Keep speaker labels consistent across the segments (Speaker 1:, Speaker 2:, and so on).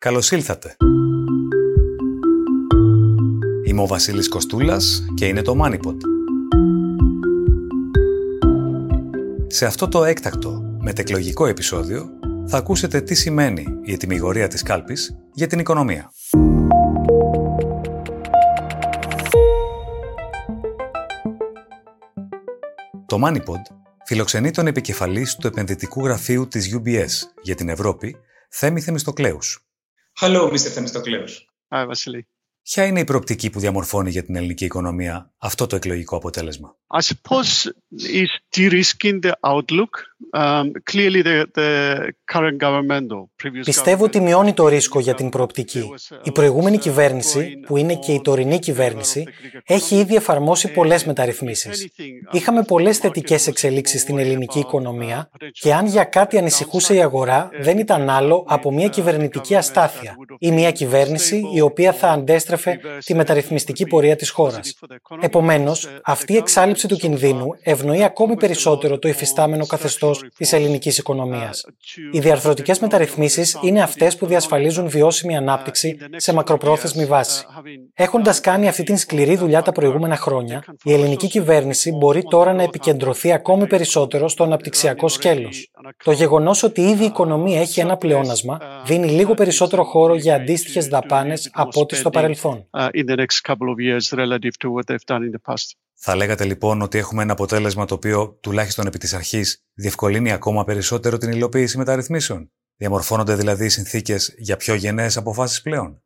Speaker 1: Καλώς ήλθατε. Είμαι ο Βασίλης Κοστούλας και είναι το MoneyPod. Σε αυτό το έκτακτο μετεκλογικό επεισόδιο θα ακούσετε τι σημαίνει η ετοιμιγορία της κάλπης για την οικονομία. Το MoneyPod φιλοξενεί τον επικεφαλής του επενδυτικού γραφείου της UBS για την Ευρώπη, Θέμη Θεμιστοκλέους.
Speaker 2: Hello, Mr. Θεμιστοκλέους.
Speaker 3: Hi, Βασίλη.
Speaker 1: Ποια είναι η προοπτική που διαμορφώνει για την ελληνική οικονομία αυτό το εκλογικό αποτέλεσμα;
Speaker 3: I suppose is de-risking the outlook. Um, clearly the, the current government or previous
Speaker 4: Πιστεύω ότι μειώνει το ρίσκο για την προοπτική. Η προηγούμενη κυβέρνηση, που είναι και η τωρινή κυβέρνηση, έχει ήδη εφαρμόσει πολλές μεταρρυθμίσεις. Είχαμε πολλές θετικές εξελίξεις στην ελληνική οικονομία και αν για κάτι ανησυχούσε η αγορά, δεν ήταν άλλο από μια κυβερνητική αστάθεια ή μια κυβέρνηση η οποία θα αντέστρεφε τη μεταρρυθμιστική πορεία της χώρας. Επομένως, αυτή η εξάλληψη του κινδύνου ευνοεί ακόμη περισσότερο το υφιστάμενο καθεστώς της ελληνικής οικονομίας. Οι διαρθρωτικές μεταρρυθμίσεις είναι αυτές που διασφαλίζουν βιώσιμη ανάπτυξη σε μακροπρόθεσμη βάση. Έχοντας κάνει αυτή την σκληρή δουλειά τα προηγούμενα χρόνια, η ελληνική κυβέρνηση μπορεί τώρα να επικεντρωθεί ακόμη περισσότερο στο αναπτυξιακό σκέλος. Το γεγονός ότι ήδη η οικονομία έχει ένα πλεόνασμα δίνει λίγο περισσότερο χώρο για αντίστοιχες δαπάνες από ό,τι στο παρελθόν.
Speaker 1: Θα λέγατε λοιπόν ότι έχουμε ένα αποτέλεσμα το οποίο τουλάχιστον επί της αρχής διευκολύνει ακόμα περισσότερο την υλοποίηση μεταρρυθμίσεων. Διαμορφώνονται δηλαδή οι συνθήκες για πιο γενναίες αποφάσεις πλέον.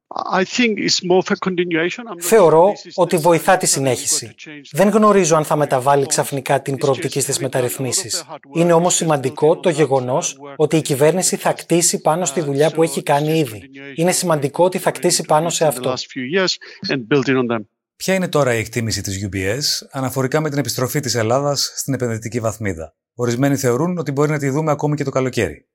Speaker 4: Θεωρώ ότι βοηθά τη συνέχιση. Δεν γνωρίζω αν θα μεταβάλει ξαφνικά την προοπτική στις μεταρρυθμίσεις. Είναι όμως σημαντικό το γεγονός ότι η κυβέρνηση θα κτίσει πάνω στη δουλειά που έχει κάνει ήδη. Είναι σημαντικό ότι θα κτίσει πάνω σε αυτό.
Speaker 1: Ποια είναι τώρα η εκτίμηση της UBS αναφορικά με την επιστροφή της Ελλάδας στην επενδυτική βαθμίδα. Ορισμένοι θεωρούν ότι μπορεί να τη δούμε ακόμη και το καλοκαίρι.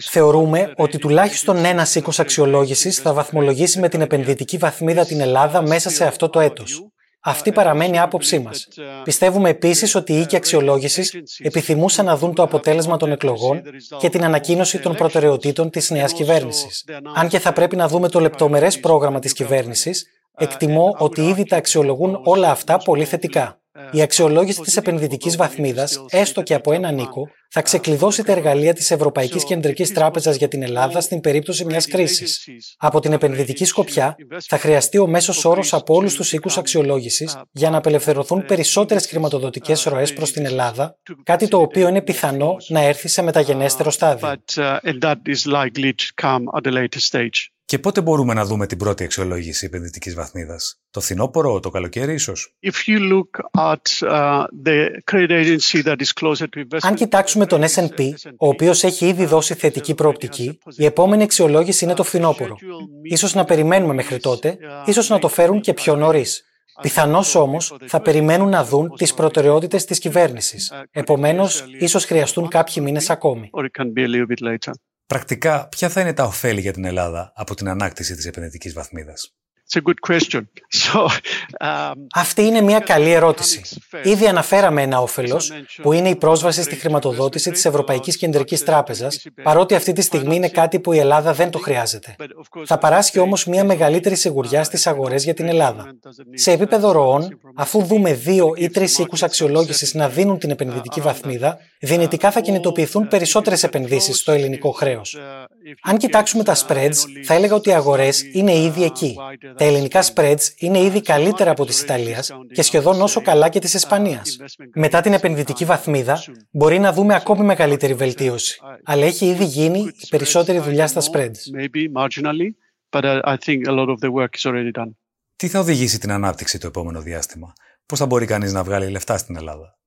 Speaker 4: Θεωρούμε ότι τουλάχιστον ένα οίκο αξιολόγησης θα βαθμολογήσει με την επενδυτική βαθμίδα την Ελλάδα μέσα σε αυτό το έτος. Αυτή παραμένει η άποψή μας. Πιστεύουμε επίσης ότι οι οίκοι αξιολόγησης επιθυμούσαν να δουν το αποτέλεσμα των εκλογών και την ανακοίνωση των προτεραιοτήτων της νέας κυβέρνησης. Αν και θα πρέπει να δούμε το λεπτομερές πρόγραμμα της κυβέρνησης, εκτιμώ ότι ήδη τα αξιολογούν όλα αυτά πολύ θετικά. Η αξιολόγηση της επενδυτικής βαθμίδας, έστω και από έναν οίκο, θα ξεκλειδώσει τα εργαλεία της Ευρωπαϊκής Κεντρικής Τράπεζας για την Ελλάδα στην περίπτωση μιας κρίσης. Από την επενδυτική σκοπιά, θα χρειαστεί ο μέσος όρος από όλους τους οίκους αξιολόγησης για να απελευθερωθούν περισσότερες χρηματοδοτικές ροές προς την Ελλάδα, κάτι το οποίο είναι πιθανό να έρθει σε μεταγενέστερο στάδιο.
Speaker 1: Και πότε μπορούμε να δούμε την πρώτη αξιολόγηση επενδυτικής βαθμίδας, Το φθινόπωρο, το καλοκαίρι, ίσως;
Speaker 4: Αν κοιτάξουμε τον SP, ο οποίος έχει ήδη δώσει θετική προοπτική, η επόμενη αξιολόγηση είναι το φθινόπωρο. σω να περιμένουμε μέχρι τότε, ίσως να το φέρουν και πιο νωρίς. Πιθανώς όμως θα περιμένουν να δουν τις προτεραιότητες της κυβέρνησης. Επομένως, ίσως χρειαστούν κάποιοι μήνες ακόμη.
Speaker 1: Πρακτικά, ποια θα είναι τα ωφέλη για την Ελλάδα από την ανάκτηση της επενδυτικής βαθμίδας;
Speaker 4: Um, Αυτή είναι μια καλή ερώτηση. Ήδη αναφέραμε ένα όφελος, που είναι η πρόσβαση στη χρηματοδότηση της Ευρωπαϊκής Κεντρικής Τράπεζας, παρότι αυτή τη στιγμή είναι κάτι που η Ελλάδα δεν το χρειάζεται. Θα παράσχει όμως μια μεγαλύτερη σιγουριά στις αγορές για την Ελλάδα. Σε επίπεδο ροών, αφού δούμε δύο ή τρεις οίκους αξιολόγησης να δίνουν την επενδυτική βαθμίδα, δυνητικά θα κινητοποιηθούν περισσότερες επενδύσεις στο ελληνικό χρέος. Αν κοιτάξουμε τα spreads, θα έλεγα ότι οι αγορές είναι ήδη εκεί. Τα ελληνικά spreads είναι ήδη καλύτερα από τη Ιταλίας και σχεδόν όσο καλά και της Ισπανίας. Μετά την επενδυτική βαθμίδα, μπορεί να δούμε ακόμη μεγαλύτερη βελτίωση. Αλλά έχει ήδη γίνει η περισσότερη δουλειά στα spreads.
Speaker 1: Τι θα οδηγήσει την ανάπτυξη το επόμενο διάστημα, Πώς θα μπορεί κανείς να βγάλει λεφτά στην Ελλάδα;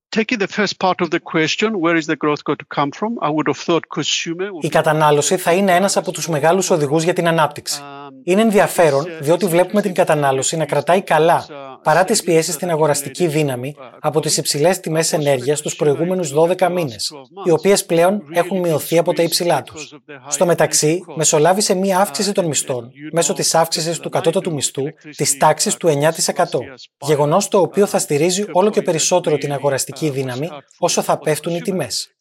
Speaker 4: Η κατανάλωση θα είναι ένας από τους μεγάλους οδηγούς για την ανάπτυξη. Είναι ενδιαφέρον διότι βλέπουμε την κατανάλωση να κρατάει καλά παρά τις πιέσεις στην αγοραστική δύναμη από τις υψηλές τιμές ενέργειας τους προηγούμενους 12 μήνες, οι οποίες πλέον έχουν μειωθεί από τα υψηλά τους. Στο μεταξύ, μεσολάβησε μία αύξηση των μισθών μέσω της αύξησης του κατώτατου μισθού της τάξης του 9%. Γεγονός το οποίο θα στηρίζει όλο και περισσότερο την αγοραστική δύναμη όσο θα πέφτουν οι τιμές.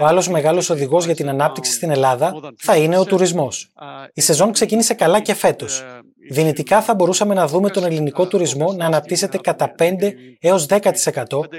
Speaker 4: Ο άλλος μεγάλος οδηγός για την ανάπτυξη στην Ελλάδα θα είναι ο τουρισμός. Η σεζόν ξεκίνησε καλά και φέτος. Δυνητικά θα μπορούσαμε να δούμε τον ελληνικό τουρισμό να αναπτύσσεται κατά 5 έως 10%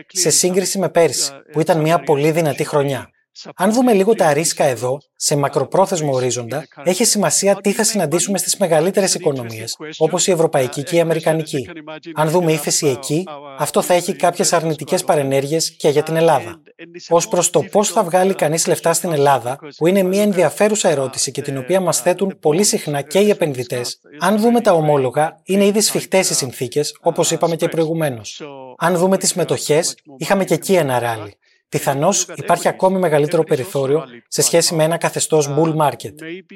Speaker 4: σε σύγκριση με πέρσι, που ήταν μια πολύ δυνατή χρονιά. Αν δούμε λίγο τα ρίσκα εδώ, σε μακροπρόθεσμο ορίζοντα, έχει σημασία τι θα συναντήσουμε στις μεγαλύτερες οικονομίες, όπως η ευρωπαϊκή και η αμερικανική. Αν δούμε ύφεση εκεί, αυτό θα έχει κάποιες αρνητικές παρενέργειες και για την Ελλάδα. Ω προς το πώς θα βγάλει κανείς λεφτά στην Ελλάδα, που είναι μια ενδιαφέρουσα ερώτηση και την οποία μας θέτουν πολύ συχνά και οι επενδυτές, αν δούμε τα ομόλογα, είναι ήδη σφιχτές οι συνθήκες, όπως είπαμε και προηγουμένως. Αν δούμε τις μετοχές, είχαμε και εκεί ένα ράλι. Πιθανώς υπάρχει ακόμη μεγαλύτερο περιθώριο σε σχέση με ένα καθεστώς bull market.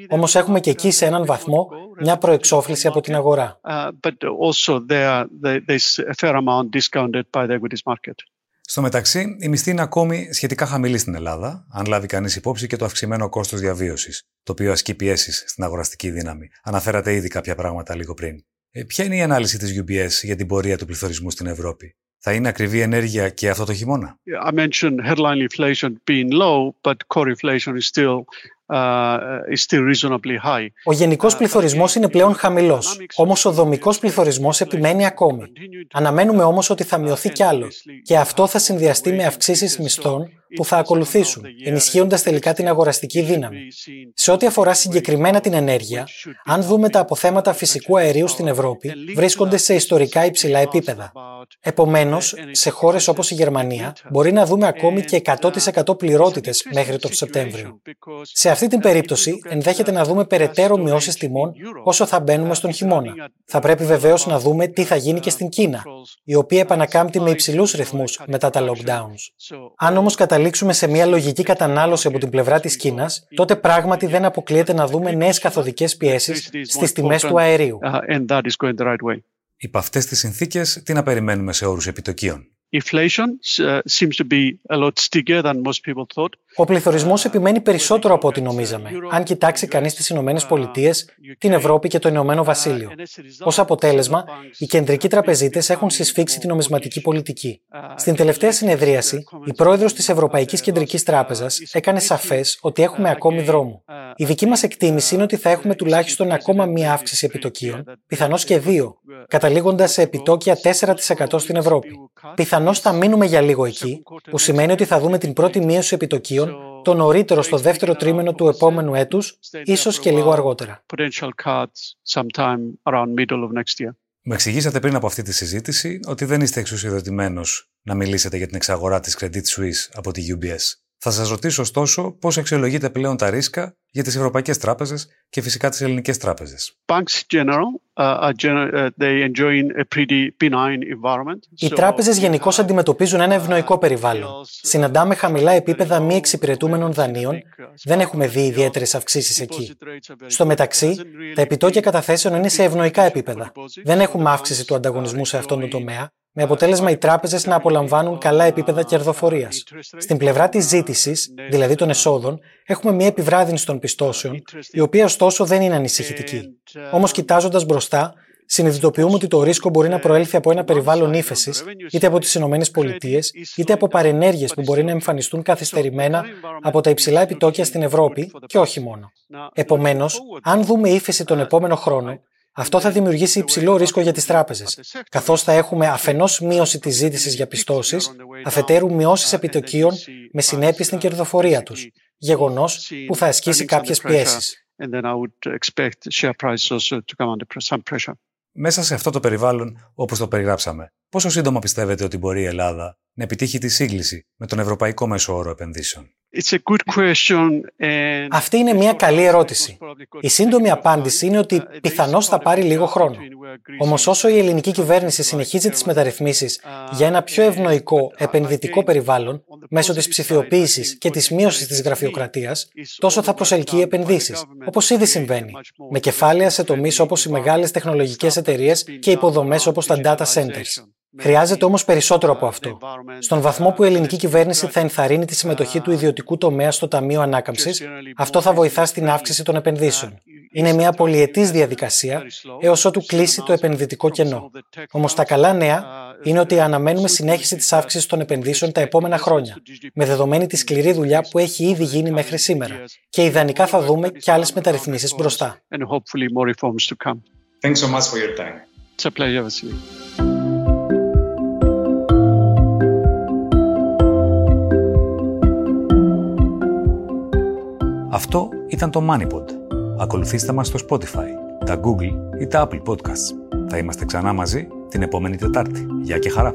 Speaker 4: Όμως έχουμε και εκεί σε έναν βαθμό μια προεξόφληση από την αγορά.
Speaker 1: Στο μεταξύ, η μισθή είναι ακόμη σχετικά χαμηλή στην Ελλάδα, αν λάβει κανείς υπόψη και το αυξημένο κόστος διαβίωσης, το οποίο ασκεί πιέσεις στην αγοραστική δύναμη. Αναφέρατε ήδη κάποια πράγματα λίγο πριν. Ε, ποια είναι η ανάλυση της UBS για την πορεία του πληθωρισμού στην Ευρώπη; Θα είναι ακριβή ενέργεια και αυτό το χειμώνα.
Speaker 3: I mentioned headline inflation being low, but core inflation is still
Speaker 4: ο γενικός πληθωρισμός είναι πλέον χαμηλός, όμως ο δομικός πληθωρισμός επιμένει ακόμη. Αναμένουμε όμως ότι θα μειωθεί κι άλλο και αυτό θα συνδυαστεί με αυξήσεις μισθών που θα ακολουθήσουν, ενισχύοντας τελικά την αγοραστική δύναμη. Σε ό,τι αφορά συγκεκριμένα την ενέργεια, αν δούμε τα αποθέματα φυσικού αερίου στην Ευρώπη, βρίσκονται σε ιστορικά υψηλά επίπεδα. Επομένως, σε χώρες όπως η Γερμανία, μπορεί να δούμε ακόμη και 100% πληρότητες μέχρι τον Σεπτέμβριο. Σε αυτή την περίπτωση, ενδέχεται να δούμε περαιτέρω μειώσεις τιμών όσο θα μπαίνουμε στον χειμώνα. Θα πρέπει βεβαίως να δούμε τι θα γίνει και στην Κίνα, η οποία επανακάμπτει με υψηλούς ρυθμούς μετά τα lockdowns. Αν όμως καταλήξουμε σε μια λογική κατανάλωση από την πλευρά της Κίνας, τότε πράγματι δεν αποκλείεται να δούμε νέες καθοδικές πιέσεις στις τιμές του αερίου.
Speaker 1: Υπ' αυτές τις συνθήκες, τι να περιμένουμε σε όρους επιτοκίων;
Speaker 4: Ο πληθωρισμός επιμένει περισσότερο από ό,τι νομίζαμε, αν κοιτάξει κανείς τις Ηνωμένες Πολιτείες, την Ευρώπη και το Ηνωμένο Βασίλειο. Ω αποτέλεσμα, οι κεντρικοί τραπεζίτες έχουν συσφίξει την νομισματική πολιτική. Στην τελευταία συνεδρίαση, η πρόεδρος της Ευρωπαϊκής Κεντρικής Τράπεζας έκανε σαφές ότι έχουμε ακόμη δρόμο. Η δική μας εκτίμηση είναι ότι θα έχουμε τουλάχιστον ακόμα μία αύξηση επιτοκίων, πιθανώς και δύο, καταλήγοντας σε επιτόκια 4% στην Ευρώπη. Πιθανώς θα μείνουμε για λίγο εκεί, που σημαίνει ότι θα δούμε την πρώτη μείωση επιτοκίων το νωρίτερο στο δεύτερο τρίμηνο του επόμενου έτους, ίσως και λίγο αργότερα.
Speaker 1: Με εξηγήσατε πριν από αυτή τη συζήτηση ότι δεν είστε εξουσιοδοτημένος να μιλήσετε για την εξαγορά της Credit Suisse από τη UBS. Θα σας ρωτήσω ωστόσο πώς αξιολογείτε πλέον τα ρίσκα για τις ευρωπαϊκές τράπεζες και φυσικά τις ελληνικές τράπεζες;
Speaker 4: Οι τράπεζες γενικώς αντιμετωπίζουν ένα ευνοϊκό περιβάλλον. Συναντάμε χαμηλά επίπεδα μη εξυπηρετούμενων δανείων, δεν έχουμε δει ιδιαίτερες αυξήσεις εκεί. Στο μεταξύ, τα επιτόκια καταθέσεων είναι σε ευνοϊκά επίπεδα. Δεν έχουμε αύξηση του ανταγωνισμού σε αυτόν τον τομέα με αποτέλεσμα οι τράπεζες να απολαμβάνουν καλά επίπεδα κερδοφορίας. Στην πλευρά της ζήτησης, δηλαδή των εσόδων, έχουμε μια επιβράδυνση των πιστώσεων, η οποία ωστόσο δεν είναι ανησυχητική. Όμως, κοιτάζοντας μπροστά, συνειδητοποιούμε ότι το ρίσκο μπορεί να προέλθει από ένα περιβάλλον ύφεσης, είτε από τις ΗΠΑ, είτε από παρενέργειες που μπορεί να εμφανιστούν καθυστερημένα από τα υψηλά επιτόκια στην Ευρώπη και όχι μόνο. Επομένως, αν δούμε ύφεση τον επόμενο χρόνο, αυτό θα δημιουργήσει υψηλό ρίσκο για τις τράπεζες, καθώς θα έχουμε αφενός μείωση της ζήτησης για πιστώσεις, αφετέρου μειώσεις επιτοκίων με συνέπειες στην κερδοφορία τους, γεγονός που θα ασκήσει κάποιες πιέσεις.
Speaker 1: Μέσα σε αυτό το περιβάλλον, όπως το περιγράψαμε, πόσο σύντομα πιστεύετε ότι μπορεί η Ελλάδα να επιτύχει τη σύγκληση με τον Ευρωπαϊκό Μέσο Όρο Επενδύσεων;
Speaker 4: Αυτή είναι μια καλή ερώτηση. Η σύντομη απάντηση είναι ότι πιθανώς θα πάρει λίγο χρόνο. Όμως όσο η ελληνική κυβέρνηση συνεχίζει τις μεταρρυθμίσεις για ένα πιο ευνοϊκό επενδυτικό περιβάλλον μέσω της ψηφιοποίησης και της μείωσης της γραφειοκρατίας, τόσο θα προσελκύει επενδύσεις, όπως ήδη συμβαίνει, με κεφάλαια σε τομείς όπως οι μεγάλες τεχνολογικές εταιρείες και υποδομές όπως τα data centers. Χρειάζεται όμως περισσότερο από αυτό. Στον βαθμό που η ελληνική κυβέρνηση θα ενθαρρύνει τη συμμετοχή του ιδιωτικού τομέα στο Ταμείο Ανάκαμψης, αυτό θα βοηθά στην αύξηση των επενδύσεων. Είναι μια πολυετή διαδικασία έως ότου κλείσει το επενδυτικό κενό. Όμως τα καλά νέα είναι ότι αναμένουμε συνέχιση της αύξησης των επενδύσεων τα επόμενα χρόνια, με δεδομένη τη σκληρή δουλειά που έχει ήδη γίνει μέχρι σήμερα. Και ιδανικά θα δούμε και άλλες μεταρρυθμίσεις μπροστά.
Speaker 2: Thanks so much for your time. It's a pleasure,
Speaker 1: Αυτό ήταν το MoneyPod. Ακολουθήστε μας στο Spotify, τα Google ή τα Apple Podcasts. Θα είμαστε ξανά μαζί την επόμενη Τετάρτη. Γεια και χαρά!